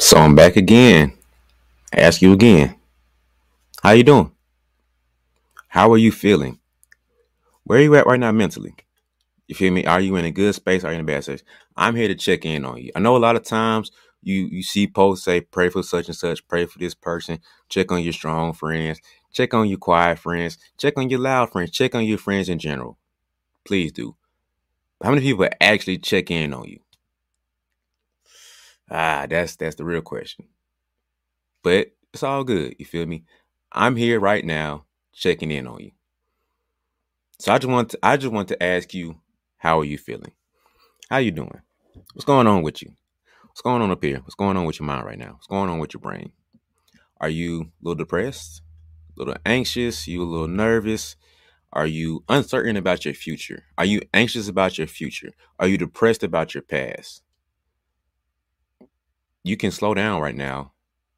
So I'm back again. I ask you again. How you doing? How are you feeling? Where are you at right now mentally? You feel me? Are you in a good space? Are you in a bad space? I'm here to check in on you. I know a lot of times you you see posts say pray for such and such, pray for this person, check on your strong friends, check on your quiet friends, check on your loud friends, check on your friends in general. Please do. How many people actually check in on you? Ah, that's that's the real question. But it's all good. You feel me? I'm here right now checking in on you. So I just want to, I just want to ask you, how are you feeling? How you doing? What's going on with you? What's going on up here? What's going on with your mind right now? What's going on with your brain? Are you a little depressed? A little anxious? You a little nervous? Are you uncertain about your future? Are you anxious about your future? Are you depressed about your past? You can slow down right now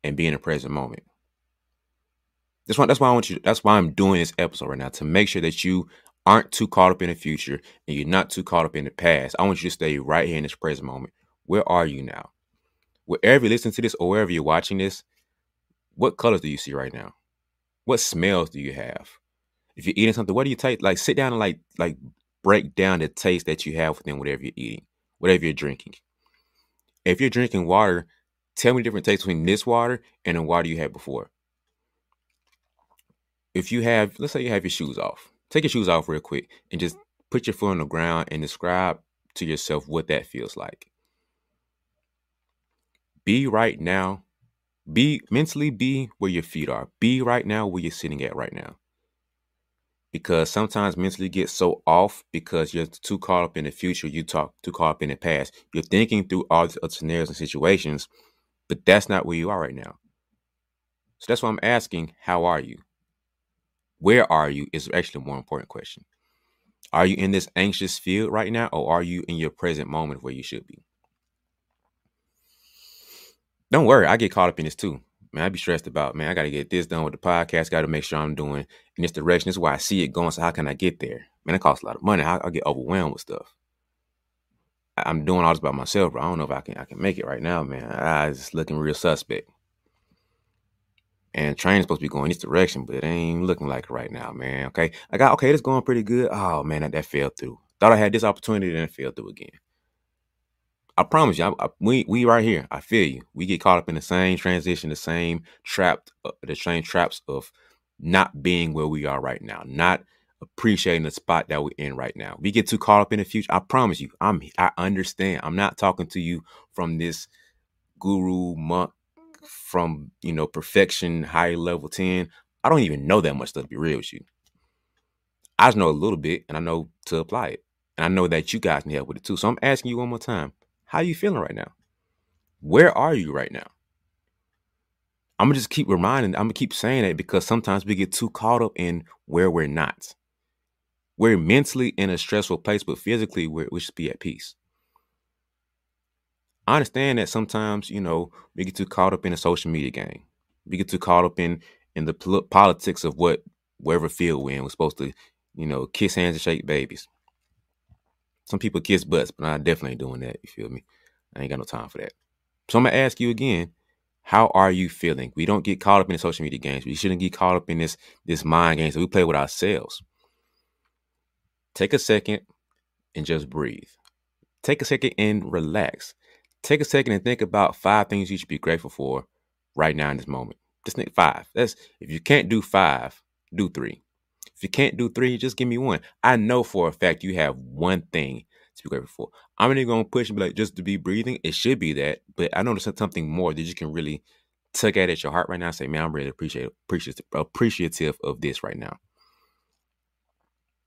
and be in the present moment. That's why that's why I want you that's why I'm doing this episode right now to make sure that you aren't too caught up in the future and you're not too caught up in the past. I want you to stay right here in this present moment. Where are you now? Wherever you listen to this or wherever you're watching this, what colors do you see right now? What smells do you have? If you're eating something, what do you taste? Like sit down and like like break down the taste that you have within whatever you're eating, whatever you're drinking. If you're drinking water, tell me the different tastes between this water and the water you had before. If you have, let's say you have your shoes off, take your shoes off real quick and just put your foot on the ground and describe to yourself what that feels like. Be right now. Be mentally be where your feet are. Be right now where you're sitting at right now because sometimes mentally get so off because you're too caught up in the future. You talk too caught up in the past. You're thinking through all the scenarios and situations, but that's not where you are right now. So that's why I'm asking, how are you? Where are you is actually a more important question. Are you in this anxious field right now, or are you in your present moment where you should be? Don't worry, I get caught up in this too man, I be stressed about, man, I got to get this done with the podcast. Got to make sure I'm doing in this direction. This is why I see it going. So how can I get there? Man, it costs a lot of money. I, I get overwhelmed with stuff. I, am doing all this by myself, bro. I don't know if I can I can make it right now, man. I looking real suspect. And train's supposed to be going this direction, but it ain't looking like it right now, man. Okay. I got okay, it's going pretty good. Oh man, that, that fell through. Thought I had this opportunity, then it fell through again. I promise you, I, I, we we right here. I feel you. We get caught up in the same transition, the same trapped, uh, the same traps of not being where we are right now, not appreciating the spot that we're in right now. We get too caught up in the future. I promise you, I'm I understand. I'm not talking to you from this guru monk from you know perfection, high level ten. I don't even know that much stuff to be real with you. I just know a little bit, and I know to apply it, and I know that you guys can help with it too. So I'm asking you one more time how you feeling right now? Where are you right now? I'm gonna just keep reminding, I'm gonna keep saying that because sometimes we get too caught up in where we're not. We're mentally in a stressful place, but physically we should be at peace. I understand that sometimes, you know, we get too caught up in a social media game. We get too caught up in in the politics of what wherever field we're in. We're supposed to, you know, kiss hands and shake babies. Some people kiss butts, but I definitely ain't doing that. You feel me? I ain't got no time for that. So I'm gonna ask you again, how are you feeling? We don't get caught up in the social media games. We shouldn't get caught up in this this mind games that we play with ourselves. Take a second and just breathe. Take a second and relax. Take a second and think about five things you should be grateful for right now in this moment. Just think five. That's if you can't do five, do three. If you can't do three, just give me one. I know for a fact you have one thing to be grateful for. I'm even gonna push and be like just to be breathing. It should be that, but I know there's something more that you can really tug at at your heart right now. say, man, I'm really appreciative, appreciative, appreciative of this right now.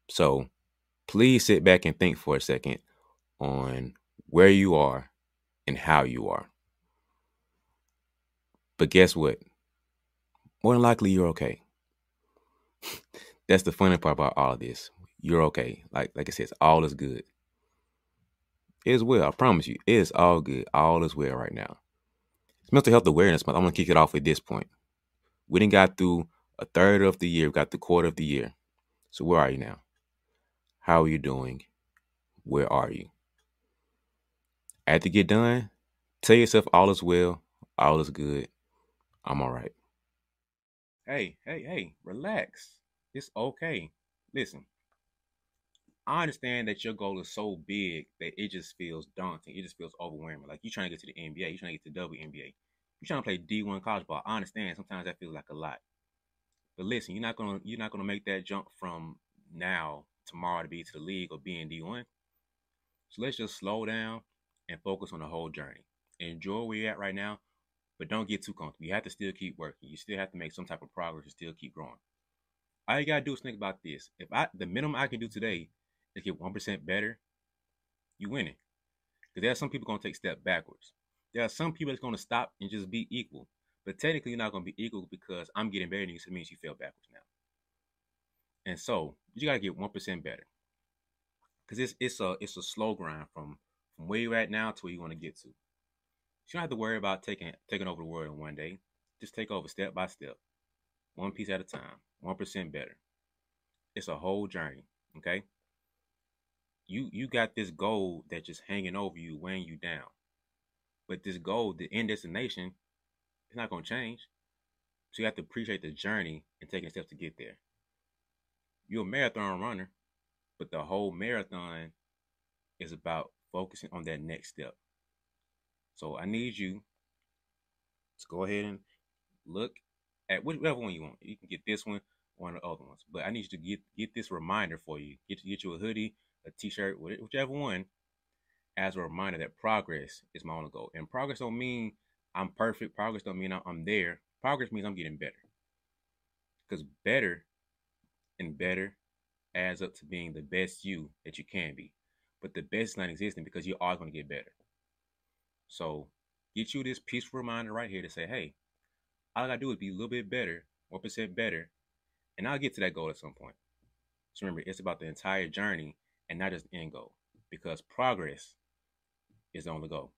So please sit back and think for a second on where you are and how you are. But guess what? More than likely, you're okay. that's the funny part about all of this. You're okay. Like like I said, all is good. It is well. I promise you, it is all good. All is well right now. It's mental health awareness month. I'm gonna kick it off at this point. We didn't got through a third of the year. We got the quarter of the year. So where are you now? How are you doing? Where are you? After you get done, tell yourself all is well, All is good. I'm all right. Hey, hey, hey, relax. It's okay. Listen, I understand that your goal is so big that it just feels daunting. It just feels overwhelming. Like you're trying to get to the NBA, you're trying to get to WNBA, you're trying to play D1 college ball. I understand. Sometimes that feels like a lot. But listen, you're not gonna you're not gonna make that jump from now tomorrow to be to the league or be in D1. So let's just slow down and focus on the whole journey. Enjoy where you're at right now, but don't get too comfortable. You have to still keep working. You still have to make some type of progress and still keep growing. All you gotta do is think about this. If I the minimum I can do today is get one percent better, you winning. Because there are some people gonna take step backwards. There are some people that's gonna stop and just be equal. But technically, you're not gonna be equal because I'm getting better than you, so it means you fell backwards now. And so you gotta get one percent better. Cause it's it's a it's a slow grind from from where you're at now to where you want to get to. You don't have to worry about taking taking over the world in one day. Just take over step by step, one piece at a time, one percent better. It's a whole journey. Okay. You you got this goal that's just hanging over you, weighing you down. But this goal, the end destination, it's not gonna change. So you have to appreciate the journey and taking steps to get there. You're a marathon runner, but the whole marathon is about focusing on that next step. So I need you to go ahead and look at whatever one you want. You can get this one, of the other ones. But I need you to get get this reminder for you. Get get you a hoodie, a t-shirt, whichever one, as a reminder that progress is my only goal. And progress don't mean I'm perfect. Progress don't mean I'm there. Progress means I'm getting better. Because better and better adds up to being the best you that you can be. But the best is not existing because you're always going to get better. So get you this peaceful reminder right here to say, hey, all I gotta do is be a little bit better, one percent better, and I'll get to that goal at some point. So remember, it's about the entire journey and not just the end goal. Because progress is the only goal.